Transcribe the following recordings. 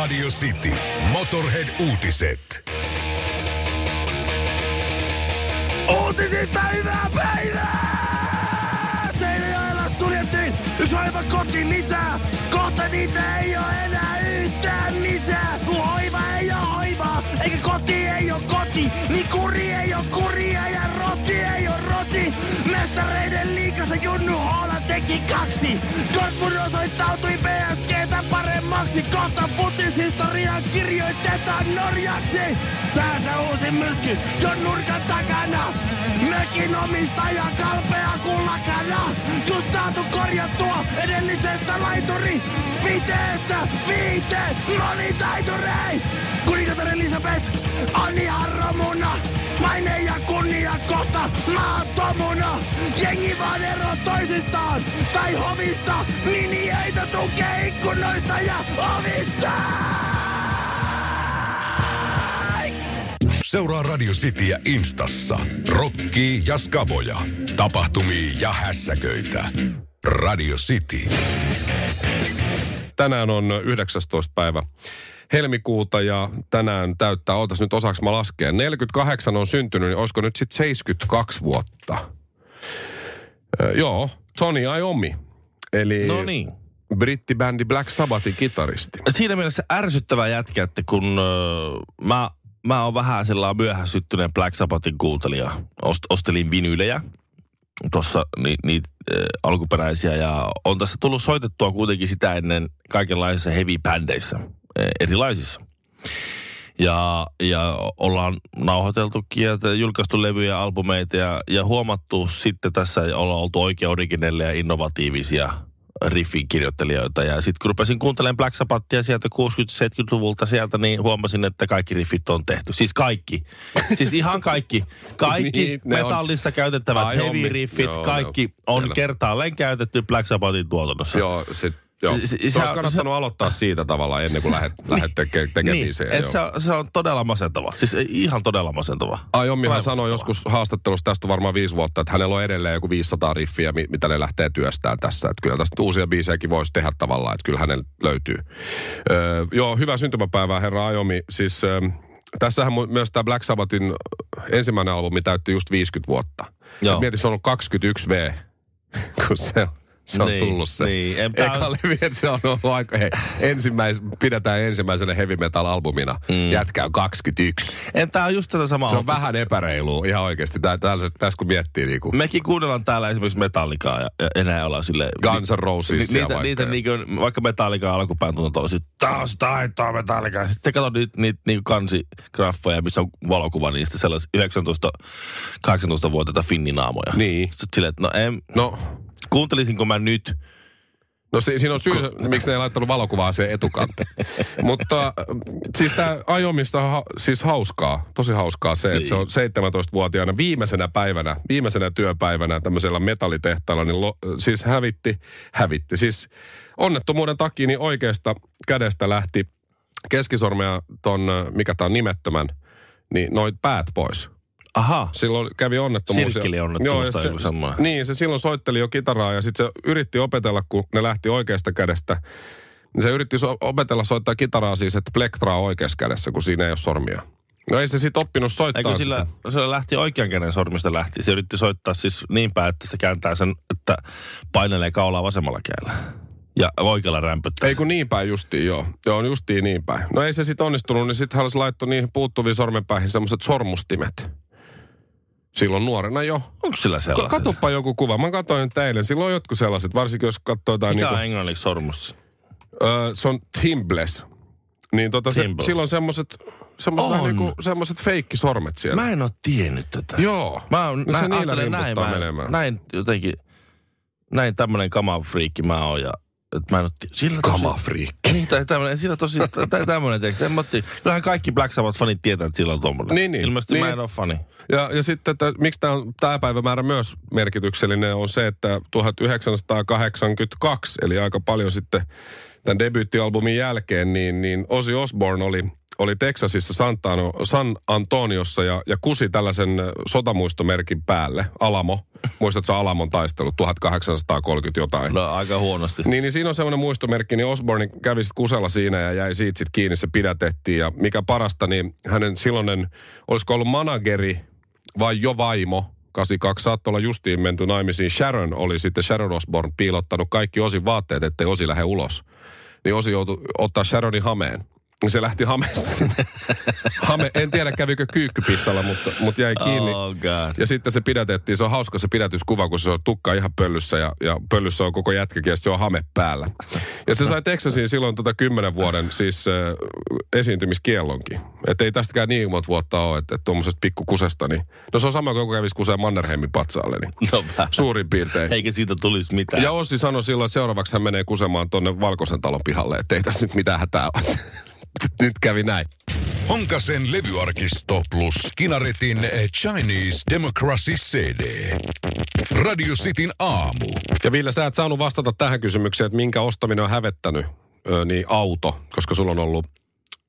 Radio City. Motorhead-uutiset. Uutisista hyvää päivää! Seinäjoella suljettiin yksi hoiva koti lisää. Kohta niitä ei ole enää yhtään lisää. Kun hoiva ei ole hoivaa, eikä koti ei ole koti. Niin kuri ei ole kuria ja Mestareiden liikassa Junnu Hoola teki kaksi. Dortmund osoittautui PSGtä paremmaksi. Kohta futishistoriaa kirjoitetaan Norjaksi. Sääsä uusi myrsky, Jon nurkan takana. Mökin omistaja kalpea kuin lakana. Just saatu korjattua edellisestä laituri. Viteessä viite, monitaiturei. Kuningatar Elisabeth on ihan romuna. Maine ja kunnia kohta maattomuna. Jengi vaan ero toisistaan tai hovista. Nini heitä tukee ikkunoista ja ovista. Seuraa Radio Cityä Instassa. Rokki ja Skaboja. Tapahtumia ja hässäköitä. Radio City. Tänään on 19. päivä helmikuuta ja tänään täyttää, ootas nyt osaksi mä laskeen, 48 on syntynyt, niin olisiko nyt sitten 72 vuotta? Ö, joo, Tony Iommi, eli No niin. brittibändi Black Sabbathin kitaristi. Siinä mielessä ärsyttävä jätkä, että kun ö, mä, mä oon vähän sellainen myöhäsyttyneen Black Sabbathin kuuntelija. Ost, ostelin vinyylejä tuossa ni, äh, alkuperäisiä ja on tässä tullut soitettua kuitenkin sitä ennen kaikenlaisissa heavy-bändeissä, erilaisissa. Ja, ja ollaan nauhoiteltukin ja julkaistu levyjä, albumeita ja, ja huomattu sitten tässä ollaan oltu oikein ja innovatiivisia riffin kirjoittelijoita. Ja sitten kun rupesin kuuntelemaan Black Sabbathia sieltä 60-70-luvulta sieltä, niin huomasin, että kaikki riffit on tehty. Siis kaikki. Siis ihan kaikki. Kaikki Niin, ne on- metallissa käytettävät Ai, heavy hommi. riffit, Joo, kaikki on siellä. kertaalleen käytetty Black Sabbathin tuotannossa. Joo, se, joo. Se- Se, se- se, se- olisi kannattanut aloittaa siitä tavalla ennen kuin lähdet, lähdet teke, tekemään Niin, se, on, se on todella masentava. Siis ihan todella masentava. Aiommihan Aivan sanoi joskus haastattelussa tästä varmaan viisi vuotta, että hänellä on edelleen joku 500 riffiä, mi- mitä ne lähtee työstään tässä. Että kyllä tästä uusia biisejäkin voisi tehdä tavallaan, että kyllä hänellä löytyy. Öö, joo, hyvää syntymäpäivää herra Aiomi. Siis öö, tässähän myös tämä Black Sabbathin ensimmäinen albumi täytti just 50 vuotta. Joo. Et Mieti, se on ollut 21 V, kun se on, se on Niin, tullut se. niin. En- tää Eka on- levy, että se on ollut aika, hei, ensimmäis, pidetään ensimmäisenä heavy metal albumina. Mm. Jätkä on 21. En tää on just tätä samaa. Se on vähän epäreilua, ihan oikeasti. Tää, tää, tässä kun miettii niinku Mekin kuunnellaan täällä esimerkiksi Metallicaa ja, ja enää ollaan sille... Guns N' Rosesia niitä, vaikka. niitä niinku, vaikka Metallica alkupään tuntuu, sit taas taitoa Metallica. Sitten katsot niitä, niitä niinku kansigraffoja, missä on valokuva niistä sellaisia 19-18-vuotiaita finninaamoja. Niin. Sitten silleen, että no en, No, kuuntelisinko mä nyt no si, siinä on syy, miksi ne ei laittanut valokuvaa siihen etukanteen. Mutta äh, siis tämä Aiomissa on ha, siis hauskaa, tosi hauskaa se, että se on 17-vuotiaana viimeisenä päivänä, viimeisenä työpäivänä tämmöisellä metallitehtaalla, niin lo, siis hävitti, hävitti. Siis onnettomuuden takia niin oikeasta kädestä lähti keskisormea ton, äh, mikä tämä on nimettömän, niin noit päät pois. Aha, Silloin kävi onnettomuus. Sirkkelionnettomuus Joo, ja tai semmoinen. Niin, se silloin soitteli jo kitaraa ja sitten se yritti opetella, kun ne lähti oikeasta kädestä. Niin se yritti so- opetella soittaa kitaraa siis, että plektraa oikeassa kädessä, kun siinä ei ole sormia. No ei se sitten oppinut soittaa Eikö sillä, sitä. se lähti oikean käden sormista lähti. Se yritti soittaa siis niin päin, että se kääntää sen, että painelee kaulaa vasemmalla kädellä. Ja oikealla rämpyttää. Ei kun niin päin justiin, joo. Joo, justiin niin päin. No ei se sitten onnistunut, niin sitten hän laittoi niihin puuttuviin sormenpäihin semmoiset sormustimet. Silloin nuorena jo. Onko sillä sellaiset? Katoppa joku kuva. Mä katsoin nyt eilen. Silloin on jotkut sellaiset, varsinkin jos katsoo jotain Mikä niinku... on englanniksi sormus? Öö, se on Timbles. Niin tota se, Timble. silloin semmoset, semmoset, vähän On. niinku, feikkisormet siellä. Mä en oo tiennyt tätä. Joo. Mä, oon, no mä se niillä näin, mä, menemään. näin jotenkin, näin tämmönen kamafriikki mä oon ja että mä en tie- sillä tosi- Kamafriikki. Niin, tai tämmönen, sillä tosi, tai tämmönen teksti. En mä kyllähän kaikki Black Sabbath-fanit tietää, että sillä on tommonen. Niin, niin. Ilmeisesti Niin. mä en oo fani. Ja, ja sitten, että miksi tämä on tämä päivämäärä myös merkityksellinen, on se, että 1982, eli aika paljon sitten tämän debyyttialbumin jälkeen, niin, niin Ozzy Osbourne oli oli Texasissa Santano, San Antoniossa ja, ja kusi tällaisen sotamuistomerkin päälle, Alamo. Muistatko Alamon taistelu 1830 jotain? No aika huonosti. Niin, niin siinä on semmoinen muistomerkki, niin Osborne kävi sit kusella siinä ja jäi siitä sit kiinni, se pidätettiin. Ja mikä parasta, niin hänen silloinen, olisiko ollut manageri vai jo vaimo, 82 saattoi olla justiin menty naimisiin. Sharon oli sitten, Sharon Osborne piilottanut kaikki Osin vaatteet, ettei Osi lähde ulos. Niin Osi joutui ottaa Sharonin hameen. Niin se lähti hameessa sinne. Hame, en tiedä kävikö kyykkypissalla, mutta, mutta jäi kiinni. Oh God. Ja sitten se pidätettiin. Se on hauska se pidätyskuva, kun se on tukka ihan pöllyssä ja, ja pöllyssä on koko jätkäkin ja se on hame päällä. Ja se sai Texasiin silloin tota kymmenen vuoden siis äh, esiintymiskiellonkin. Että ei tästäkään niin monta vuotta ole, että, että tuommoisesta pikkukusesta. Niin, no se on sama kuin kävisi kuseen Mannerheimin patsaalle, niin No vähän. suurin piirtein. Eikä siitä tulisi mitään. Ja Ossi sanoi silloin, että seuraavaksi hän menee kusemaan tonne Valkoisen talon pihalle, että ei tässä nyt mitään hätää ole. Nyt kävi näin. Honkasen levyarkisto plus Kinaretin Chinese Democracy CD. Radio Cityn aamu. Ja Ville, sä et saanut vastata tähän kysymykseen, että minkä ostaminen on hävettänyt, niin auto, koska sulla on ollut,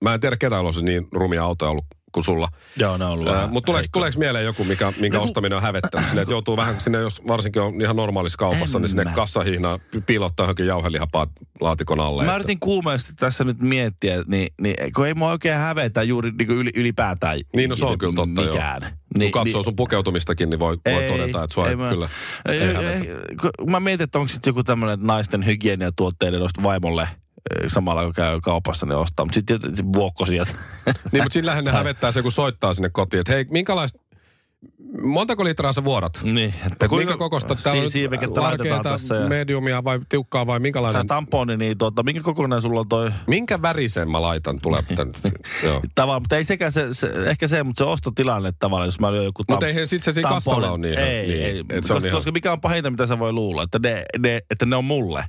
mä en tiedä ketä on se niin rumia autoja ollut kuin sulla. Joo, ne on ollut vähän Mutta tuleeko, tuleeko mieleen joku, mikä, minkä ostaminen on hävettänyt? Sinne, että joutuu vähän sinne, jos varsinkin on ihan normaalissa kaupassa, En niin sinne mä. kassahihnaan piilottaa johonkin jauhelihapaat laatikon alle. Mä että- yritin kuumeesti tässä nyt miettiä, niin, niin kun ei mua oikein hävetä juuri niin yli, ylipäätään Niin, no se on kyllä totta, joo. mikään. Kun katsoo sun pukeutumistakin, niin voi, voi todeta, että sua ei, mä, kyllä ei, ei ei, ei, mä mietin, että onko sitten joku tämmöinen naisten hygieniatuotteiden noista vaimolle samalla kun käy kaupassa ne ostaa, mutta sitten vuokkosijat. Niin, mutta siinä lähinnä hävettää se, kun soittaa sinne kotiin, että hei, minkälaista, montako litraa sä vuodat? niin, Et minkä kokosta täällä on nyt siivekettä laitetaan tässä. Ja, mediumia vai tiukkaa vai tämä minkälainen? tamponi, niin tuota, minkä kokonainen sulla on toi Minkä värisen mä laitan tulee tavallaan, mutta ei sekään se, se, ehkä se, mutta se ostotilanne tavallaan, jos mä olin joku Mutta eihän sit se siinä kassalla on niin. Ei, niin, ei, se on koska, ihan, koska mikä on pahinta, mitä sä voi luulla, että ne, ne, että ne on mulle.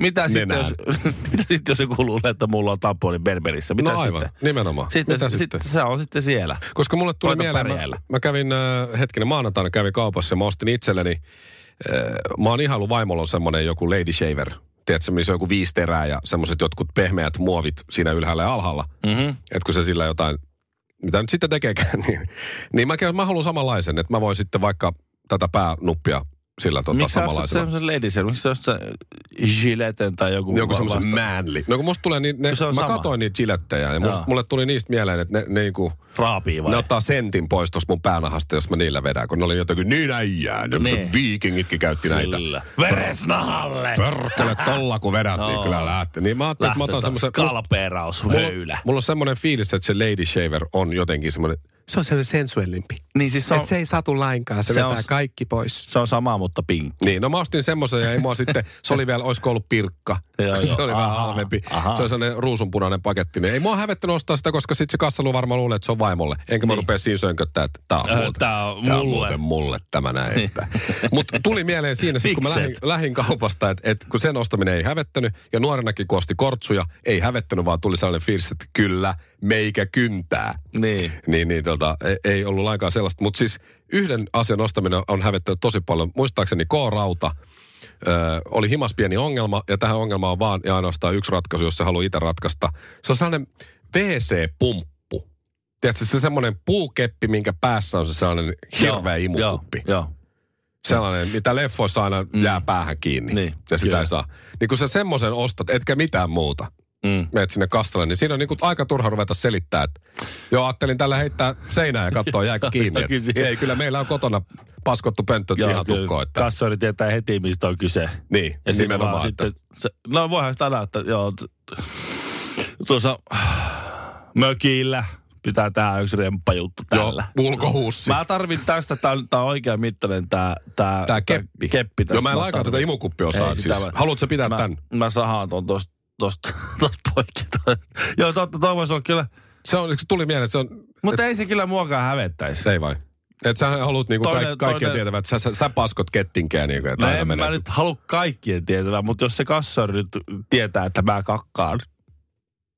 Mitä sitten, jos, mitä sitten, jos joku luulee, että mulla on tamponi Berberissä? Mitä no aivan, sitten? nimenomaan. Sitten, Mitä sitten, sitten? sitten? se on sitten siellä. Koska mulle tuli Koita mieleen, mä, mä kävin äh, hetkinen maanantaina kävin kaupassa ja mä ostin itselleni, äh, mä oon ihailu vaimolla on semmonen joku Lady Shaver. Tiedätkö, missä on joku viisi terää ja semmoiset jotkut pehmeät muovit siinä ylhäällä ja alhaalla. Mm-hmm. Että kun se sillä jotain, mitä nyt sitten tekeekään, niin, niin mä, mä haluan samanlaisen, että mä voin sitten vaikka tätä päänuppia sillä tota, Miksi samanlaisella. semmoisen ladisen? Miksi sä ostat Gilleten tai joku? Joku semmoisen manly. No kun musta tulee niin, ne, se on mä sama. katoin niitä gilettejä ja musta, mulle tuli niistä mieleen, että ne, ne, niinku, Raapii vai? ne ottaa sentin pois tuosta mun päänahasta, jos mä niillä vedän, kun ne oli jotenkin niin äijää. Ne Niin. viikingitkin käytti näitä. Kyllä. Veresnahalle! Pörkkele tolla, kun vedät, niin Joo. kyllä lähtee. Niin mä ajattelin, että mä otan semmoisen... Kalpeeraus, Mulla, mulla on semmoinen fiilis, että se Lady Shaver on jotenkin semmoinen... Se on semmoinen sensuellimpi. Niin siis se on, Että se ei satu lainkaan, se, Se vetää on- kaikki pois. se on sama, mutta pinkki. Niin, no mä ostin semmoisen ja ei mua sitten, se oli vielä, olisiko ollut pirkka. Joo, se joo. oli vähän Aha, halvempi. aha. Se on sellainen ruusunpunainen paketti. Niin ei mua hävettänyt ostaa sitä, koska sitten se kassalu varmaan luulee, että se on vaimolle. Enkä mä Niin. rupea siinä sönköttää, että tää on, Ö, muuten, tää on tää on mulle. muuten mulle tämä näin. Että. Mutta tuli mieleen siinä, sit, kun mä lähdin, et? lähdin kaupasta, että, että kun sen ostaminen ei hävettänyt, ja nuorenakin kun osti kortsuja, ei hävettänyt, vaan tuli sellainen fiilis, että kyllä, meikä kyntää. Niin. Niin, niin tota, ei, ollut lainkaan sellaista. Mutta siis yhden asian ostaminen on hävettänyt tosi paljon. Muistaakseni K-rauta ö, oli himas pieni ongelma, ja tähän ongelmaan on vaan ja ainoastaan yksi ratkaisu, jos se haluaa itse ratkaista. Se on sellainen WC-pumppu. Tiedätkö, se semmoinen puukeppi, minkä päässä on se sellainen hirveä Joo, imukuppi. Joo, joo. Sellainen, mitä leffoissa aina jää päähän kiinni. Niin, ja sitä kyllä. ei saa. Niin kun sä semmoisen ostat, etkä mitään muuta, Mm. menet sinne kassalle, niin siinä on niinku aika turha ruveta selittää, että joo, ajattelin tällä heittää seinään ja katsoa jääkö kiinni. Kyllä Et, siihen- ei, kyllä meillä on kotona paskottu pönttö ihan kyllä. tukkoon. Että, Kassori tietää heti, mistä on kyse. niin, Ja nimenomaan. vaan Että, sitten, se, no voihan sitä näyttää, joo. t- Tuossa mökillä pitää tää yksi remppajuttu joo, tällä. ulkohuussi. Mä tarvin tästä, tää tää on oikea mittainen tää, tää, Tää keppi. keppi tästä Joo, mä en tarvin. tätä imukuppiosaa. Siis. mä- Haluatko pitää mä, tämän? Mä sahaan ton tosta, tosta, tosta poikki. Joo, totta, toi voisi olla kyllä. Se, on, se tuli mieleen, että se on... Mutta ei se kyllä muakaan hävettäisi. Ei vai? Että sä haluat niinku Toinen- toinen, kaikkia toinen- tietävät, että sä, sä, sä paskot kettinkeä niinku, että No en menee. mä nyt halua kaikkien tietävän, mutta jos se kassori nyt tietää, että mä kakkaan,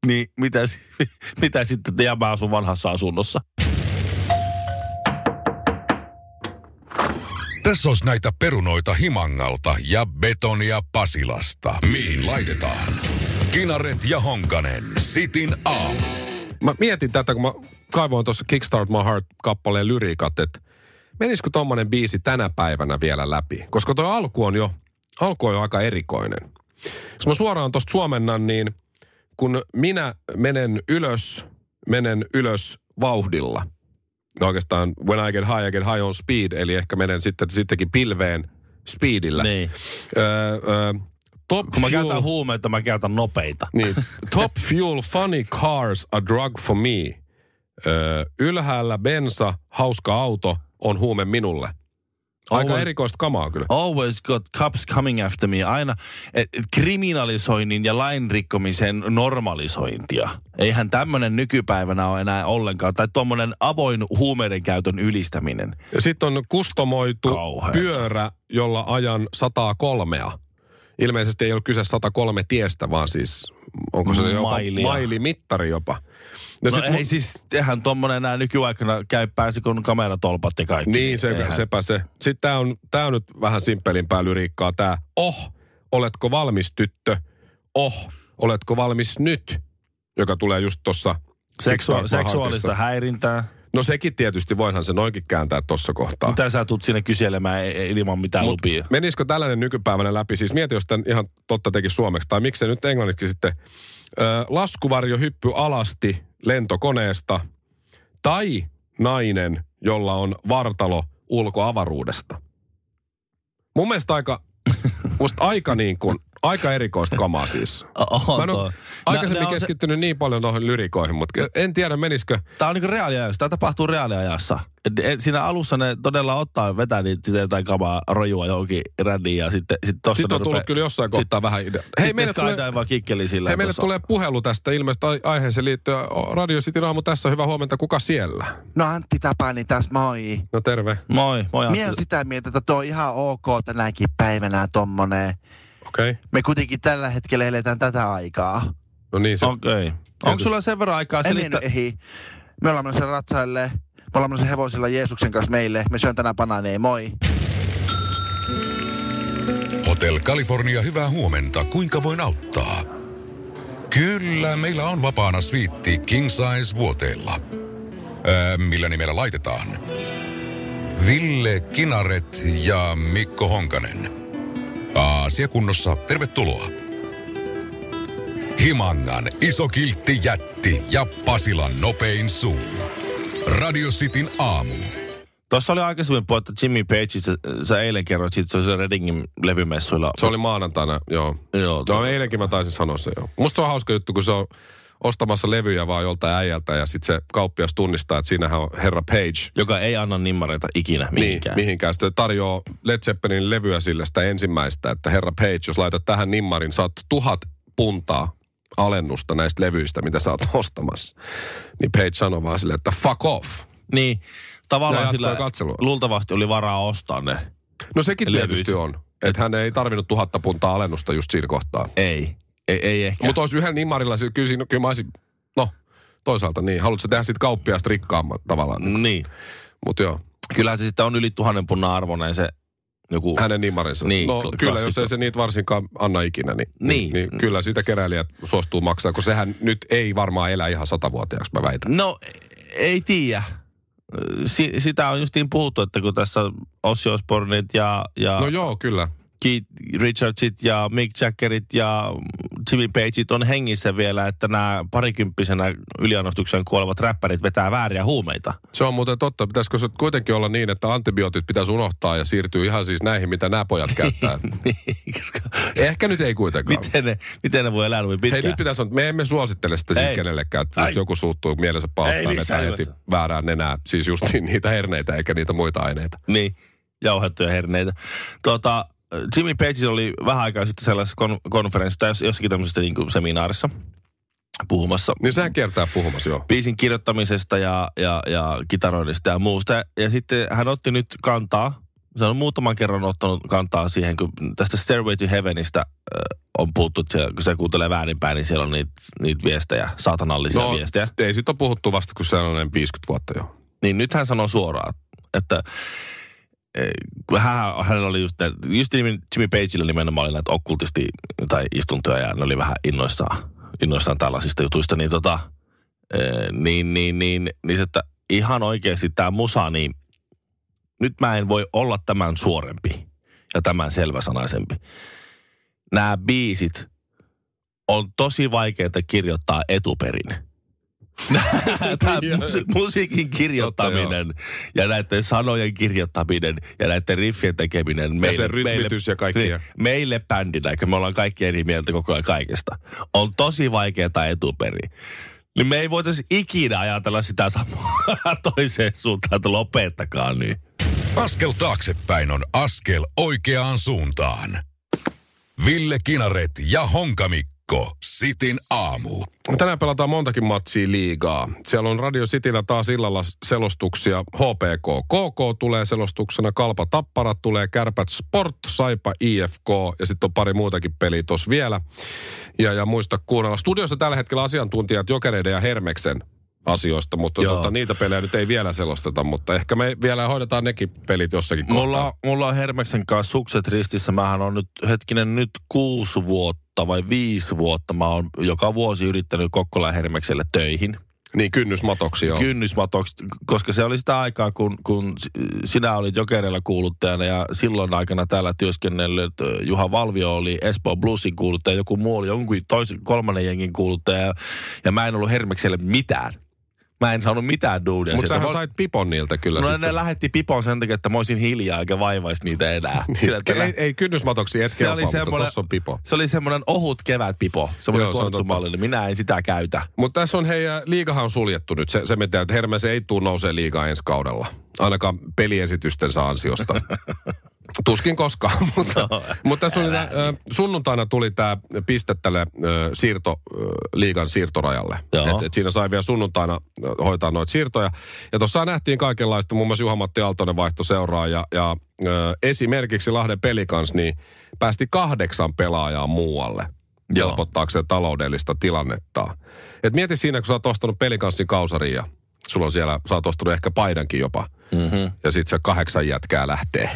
niin mitä, mitä sitten ja mä asun vanhassa asunnossa? Tässä olisi näitä perunoita Himangalta ja betonia Pasilasta. Mihin laitetaan? Kinaret ja Honkanen. Sitin aamu. mä mietin tätä, kun mä kaivoin tuossa Kickstart My Heart-kappaleen lyriikat, että menisikö tommonen biisi tänä päivänä vielä läpi? Koska tuo alku on jo, alku on jo aika erikoinen. Jos mä suoraan tuosta suomennan, niin kun minä menen ylös, menen ylös vauhdilla. No oikeastaan when I get high, I get high on speed, eli ehkä menen sitten sittenkin pilveen speedillä. Niin. Öö, öö, top Kun mä fuel- käytän huumeita, mä käytän nopeita. niin, top fuel, funny cars, a drug for me. Öö, ylhäällä bensa, hauska auto, on huume minulle. Aika Always- erikoista kamaa kyllä. Always got cops coming after me. Aina et, et kriminalisoinnin ja lain rikkomisen normalisointia. Eihän tämmöinen nykypäivänä ole enää ollenkaan. Tai tuommoinen avoin huumeiden käytön ylistäminen. Sitten on kustomoitu Kauheeta. pyörä, jolla ajan 103. Ilmeisesti ei ole kyse 103 tiestä, vaan siis onko se jopa Mailia. mailimittari jopa. Ja No sit ei mu- siis, eihän tuommoinen enää nykyaikana käy pääsi, kun kameratolpat ja kaikki. Niin, se, Eihän- sepä se. Sitten tämä on, tää on nyt vähän simppelimpää lyriikkaa. Tämä, oh, oletko valmis tyttö? Oh, oletko valmis nyt? Joka tulee just tuossa Seksua- seksuaalista häirintää. No sekin tietysti, voinhan se noinkin kääntää tuossa kohtaa. Mitä sä tulet sinne kyselemään e- e- ilman mitään Mut lupia? Menisikö tällainen nykypäivänä läpi? Siis mieti, jos tämän ihan totta teki suomeksi, tai miksei nyt englanniksi sitten. Ö, laskuvarjo hyppy alasti lentokoneesta, tai nainen, jolla on vartalo ulkoavaruudesta. Mun mielestä aika, musta aika niin kuin, aika erikoista kamaa siis. Oho, Mä en ole aikaisemmin nää on se- keskittynyt niin paljon noihin lyrikoihin, mutta en tiedä menisikö. Tämä on niinku reaaliajassa. Tämä tapahtuu reaaliajassa. Siinä alussa ne todella ottaa ja vetää niitä sitä jotain kamaa rojua johonkin rädiin ja sitten sit tossa Sitten on tullut rupee- kyllä jossain sit- kohtaa vähän idea. Hei, meille tulee, kikkeli sillä. hei, meille tulee puhelu tästä ilmeisesti ai- aiheeseen liittyen. Radio Cityn aamu tässä, hyvä huomenta. Kuka siellä? No Antti Tapani tässä, moi. No terve. Moi, moi Mie on Antti. sitä mieltä, että tuo on ihan ok tänäkin päivänä tommonen. Okei. Okay. Me kuitenkin tällä hetkellä eletään tätä aikaa. No niin, se, Okei. Okay. Onko sulla sen verran aikaa En selittää? mennyt ehi. Me ollaan menossa ratsaille. Me ollaan menossa hevosilla Jeesuksen kanssa meille. Me syön tänään banaaneja, moi. Hotel California, hyvää huomenta. Kuinka voin auttaa? Kyllä, meillä on vapaana sviitti King Size vuoteella. Öö, millä nimellä laitetaan? Ville Kinaret ja Mikko Honkanen. Aasia kunnossa, tervetuloa. Himangan iso kiltti jätti ja Pasilan nopein suu. Radio Cityn aamu. Tuossa oli aikaisemmin puhuttu Jimmy Pageista. Sä eilen kerroit, että se oli se Readingin levymessuilla. se oli maanantaina, joo. Joo, No eilenkin mä taisin sanoa se, joo. Musta se on hauska juttu, kun se on ostamassa levyjä vaan joltain äijältä ja sitten se kauppias tunnistaa, että siinähän on herra Page. joka ei anna nimmareita ikinä mihinkään. Niin, mihinkään. Sitten tarjoaa Led Zeppelin levyä sillä sitä ensimmäistä, että herra Page, jos laitat tähän nimmarin, saat tuhat puntaa alennusta näistä levyistä, mitä sä oot ostamassa. Niin Page sanoi vaan silleen, että fuck off. Niin, tavallaan sillä katselua. luultavasti oli varaa ostaa ne. No sekin Levyt. tietysti on. Että hän ei tarvinnut tuhatta puntaa alennusta just siinä kohtaa. Ei, ei, ei ehkä. Mutta olisi yhden nimmarilla, se- kyllä, siinä, kyllä mä olisin, no toisaalta niin. Haluatko tehdä siitä kauppiasta rikkaamman tavallaan? Niin. Mutta joo, Kyllähän se sitten on yli tuhannen punnan arvoinen se joku... hänen nimmarinsa. Niin, no kl- kyllä, jos klassikko. ei se niitä varsinkaan anna ikinä, niin, Niin. niin kyllä sitä keräilijät suostuu maksaa, kun sehän nyt ei varmaan elä ihan satavuotiaaksi, mä väitän. No, ei tiedä. Si- sitä on justiin puhuttu, että kun tässä Ossi Osborneit ja, ja No joo, kyllä. Keith Richardsit ja Mick Jaggerit ja Jimmy Pageit on hengissä vielä, että nämä parikymppisenä yliannostuksen kuolevat räppärit vetää vääriä huumeita. Se on muuten totta. Pitäisikö se kuitenkin olla niin, että antibiootit pitäisi unohtaa ja siirtyy ihan siis näihin, mitä nämä pojat käyttää? Niin, Ehkä nyt ei kuitenkaan. miten ne, miten ne voi elää noin Hei, pitkään? nyt pitäisi että me emme suosittele sitä siis Ei. kenellekään. Ai. joku suuttuu mielensä pahoittaa vetää missään heti väärään nenää. Siis just niin, niitä herneitä eikä niitä muita aineita. Niin, jauhettuja herneitä. Tuota, Jimmy Page oli vähän aikaa sitten sellaisessa kon- konferenssissa tai jos- jossakin tämmöisessä niin kuin seminaarissa puhumassa Niin sehän kiertää puhumassa, joo. biisin kirjoittamisesta ja, ja, ja kitaroinnista ja muusta. Ja sitten hän otti nyt kantaa, se on muutaman kerran ottanut kantaa siihen, kun tästä Stairway to Heavenistä äh, on puhuttu, että siellä, kun se kuuntelee väärinpäin, niin siellä on niitä, niitä viestejä, saatanallisia No, viestejä. ei siitä ole puhuttu vasta, kun se on noin 50 vuotta jo. Niin nyt hän sanoo suoraan, että hän, hänellä oli just, just Jimmy, Pageillä nimenomaan oli näitä okkultisti tai istuntoja ja ne oli vähän innoissaan, innoissaan tällaisista jutuista, niin tota, Ee, niin, niin, niin, niin, että ihan oikeasti tämä musa, niin nyt mä en voi olla tämän suorempi ja tämän selväsanaisempi. Nämä biisit on tosi vaikeita kirjoittaa etuperin. Tämä musi- musiikin kirjoittaminen ja näiden sanojen kirjoittaminen ja näiden riffien tekeminen meille, se rytmitys ja kaikki. Niin, meille bändinä, kun me ollaan kaikki eri mieltä koko ajan kaikesta, on tosi vaikeaa etuperi. Niin me ei voitaisi ikinä ajatella sitä samaa toiseen suuntaan, että lopettakaa niin. Askel taaksepäin on askel oikeaan suuntaan. Ville Kinaret ja Honkamikko. Sitin aamu. Tänään pelataan montakin matsia liigaa. Siellä on Radio Cityllä taas illalla selostuksia. HPK KK tulee selostuksena, Kalpa Tappara tulee, Kärpät Sport, Saipa IFK ja sitten on pari muutakin peliä tuossa vielä. Ja, ja muista kuunnella. Studiossa tällä hetkellä asiantuntijat Jokereiden ja Hermeksen asioista, mutta Joo. tota, niitä pelejä nyt ei vielä selosteta, mutta ehkä me vielä hoidetaan nekin pelit jossakin Mulla, kohtaa. mulla on Hermeksen kanssa sukset ristissä. Mähän on nyt, hetkinen, nyt kuusi vuotta vai viisi vuotta. Mä oon joka vuosi yrittänyt Kokkola Hermekselle töihin. Niin kynnysmatoksi joo. kynnysmatoksi, koska se oli sitä aikaa, kun, kun si- sinä olit Jokerilla kuuluttajana ja silloin aikana täällä työskennellyt Juha Valvio oli Espoo Bluesin kuuluttaja, joku muu oli jonkun toisen, kolmannen jengin kuuluttaja ja, ja mä en ollut Hermekselle mitään. Mä en saanut mitään duunia. Mutta sähän Mä- sait pipon niiltä kyllä No sitten. ne lähetti pipon sen takia, että mä olisin hiljaa eikä vaivaisi niitä enää. Sillä, että ei, ei kynnysmatoksi et se kelpaa, oli mutta semmoinen, tossa on pipo. se oli semmoinen ohut kevätpipo, semmoinen se kontsumallinen. Minä en sitä käytä. Mutta tässä on hei, liigahan on suljettu nyt. Se, se mitä, että Hermes ei tule nousee liigaa ensi kaudella. Ainakaan peliesitystensä ansiosta. Tuskin koskaan, mutta, No, mutta tässä oli tää, sunnuntaina tuli tämä piste tälle siirto, liigan siirtorajalle. Et, et siinä sai vielä sunnuntaina hoitaa noita siirtoja. Ja tuossa nähtiin kaikenlaista, muun muassa Juha-Matti Aaltonen vaihto seuraa ja, ja ö, esimerkiksi Lahden pelikans, niin päästi kahdeksan pelaajaa muualle helpottaakseen taloudellista tilannetta. Et mieti siinä, kun sä oot ostanut pelikanssin kausarin ja sulla on siellä, sä oot ostanut ehkä paidankin jopa. Mm-hmm. Ja sit se kahdeksan jätkää lähtee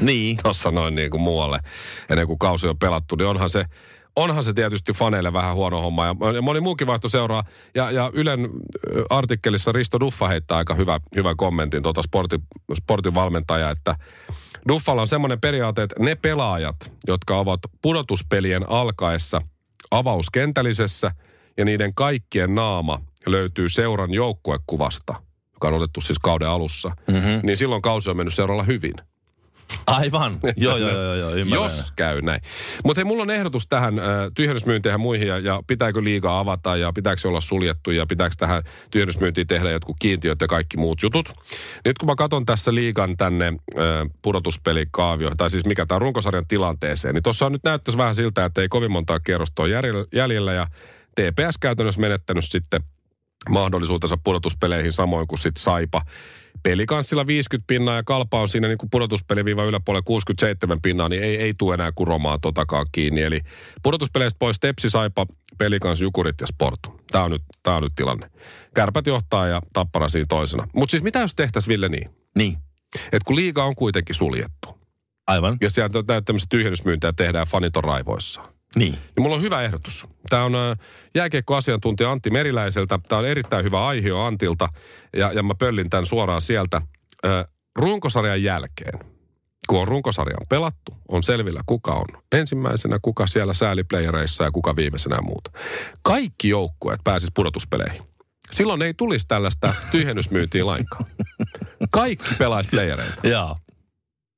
Niin. tossa noin niin kuin muualle ennen kuin kausi on pelattu, niin onhan se, onhan se tietysti faneille vähän huono homma. Ja, moni muukin vaihto seuraa. Ja, ja Ylen artikkelissa Risto Duffa heittää aika hyvä, hyvän kommentin, tuota sporti, sportin valmentaja, että Duffalla on semmoinen periaate, että ne pelaajat, jotka ovat pudotuspelien alkaessa avauskentällisessä ja niiden kaikkien naama löytyy seuran joukkuekuvasta, on otettu siis kauden alussa, mm-hmm. niin silloin kausi on mennyt seuralla hyvin. Aivan. joo, joo, joo, joo, ymmärrän. Jos käy näin. Mutta hei, mulla on ehdotus tähän äh, tyhjennysmyynteihin ja muihin, ja, ja pitääkö liigaa avata, ja pitääkö se olla suljettu, ja pitääkö tähän tyhjennysmyyntiin tehdä jotkut kiintiöt ja kaikki muut jutut. Nyt kun mä katson tässä liigan tänne äh, pudotuspelikaavio, tai siis mikä tämä runkosarjan tilanteeseen, niin tuossa on nyt näyttäisi vähän siltä, että ei kovin montaa kierrosta ole jäljellä- jäljellä, ja TPS käytännössä menettänyt sitten mahdollisuutensa pudotuspeleihin samoin kuin sitten Saipa. Pelikanssilla 50 pinnaa ja Kalpa on siinä niin kuin pudotuspeliviiva yläpuolella 67 pinnaa, niin ei, ei tule enää kuromaan totakaan kiinni. Eli pudotuspeleistä pois Tepsi, Saipa, Pelikans, Jukurit ja Sport. Tämä on nyt, tämä on nyt tilanne. Kärpät johtaa ja Tappara siinä toisena. Mutta siis mitä jos tehtäisiin Ville niin? Niin. Että kun liiga on kuitenkin suljettu Aivan. ja sieltä näitä tämmöisiä tyhjennysmyyntejä tehdään fanit on raivoissaan. Niin. Niin mulla on hyvä ehdotus. Tämä on äh, jääkiekkoasiantuntija Antti Meriläiseltä. Tämä on erittäin hyvä aihio Antilta ja, ja mä pöllin tämän suoraan sieltä. Runkosarjan jälkeen, kun on runkosarja on pelattu, on selvillä kuka on ensimmäisenä, kuka siellä sääliplayereissa ja kuka viimeisenä ja muuta. Kaikki joukkueet pääsis pudotuspeleihin. Silloin ei tulisi tällaista tyhjennysmyyntiä lainkaan. Kaikki pelaisi playereita. Joo.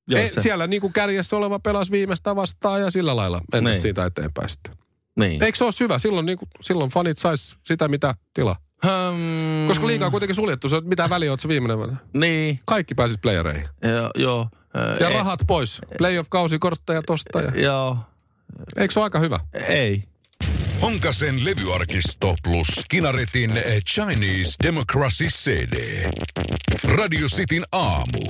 Joo, Ei, se, siellä niin kuin kärjessä oleva pelasi viimeistä vastaan ja sillä lailla mennä Niin. siitä eteenpäin sitten. niin. Eikö se ole syvä? Silloin, niin kuin, silloin fanit sais sitä, mitä tilaa. Hmm, Koska liiga on kuitenkin suljettu. Se mitä väliä oot se viimeinen vuonna. Niin. Kaikki pääsis playereihin. Joo. joo. Ja ei- rahat pois. Playoff-kausi, kortteja tosta. Ja... Joo. Eikö se ole aika hyvä? Ei. Honkasen levyarkisto plus Kinaretin Chinese Democracy CD. Radio Cityn aamu.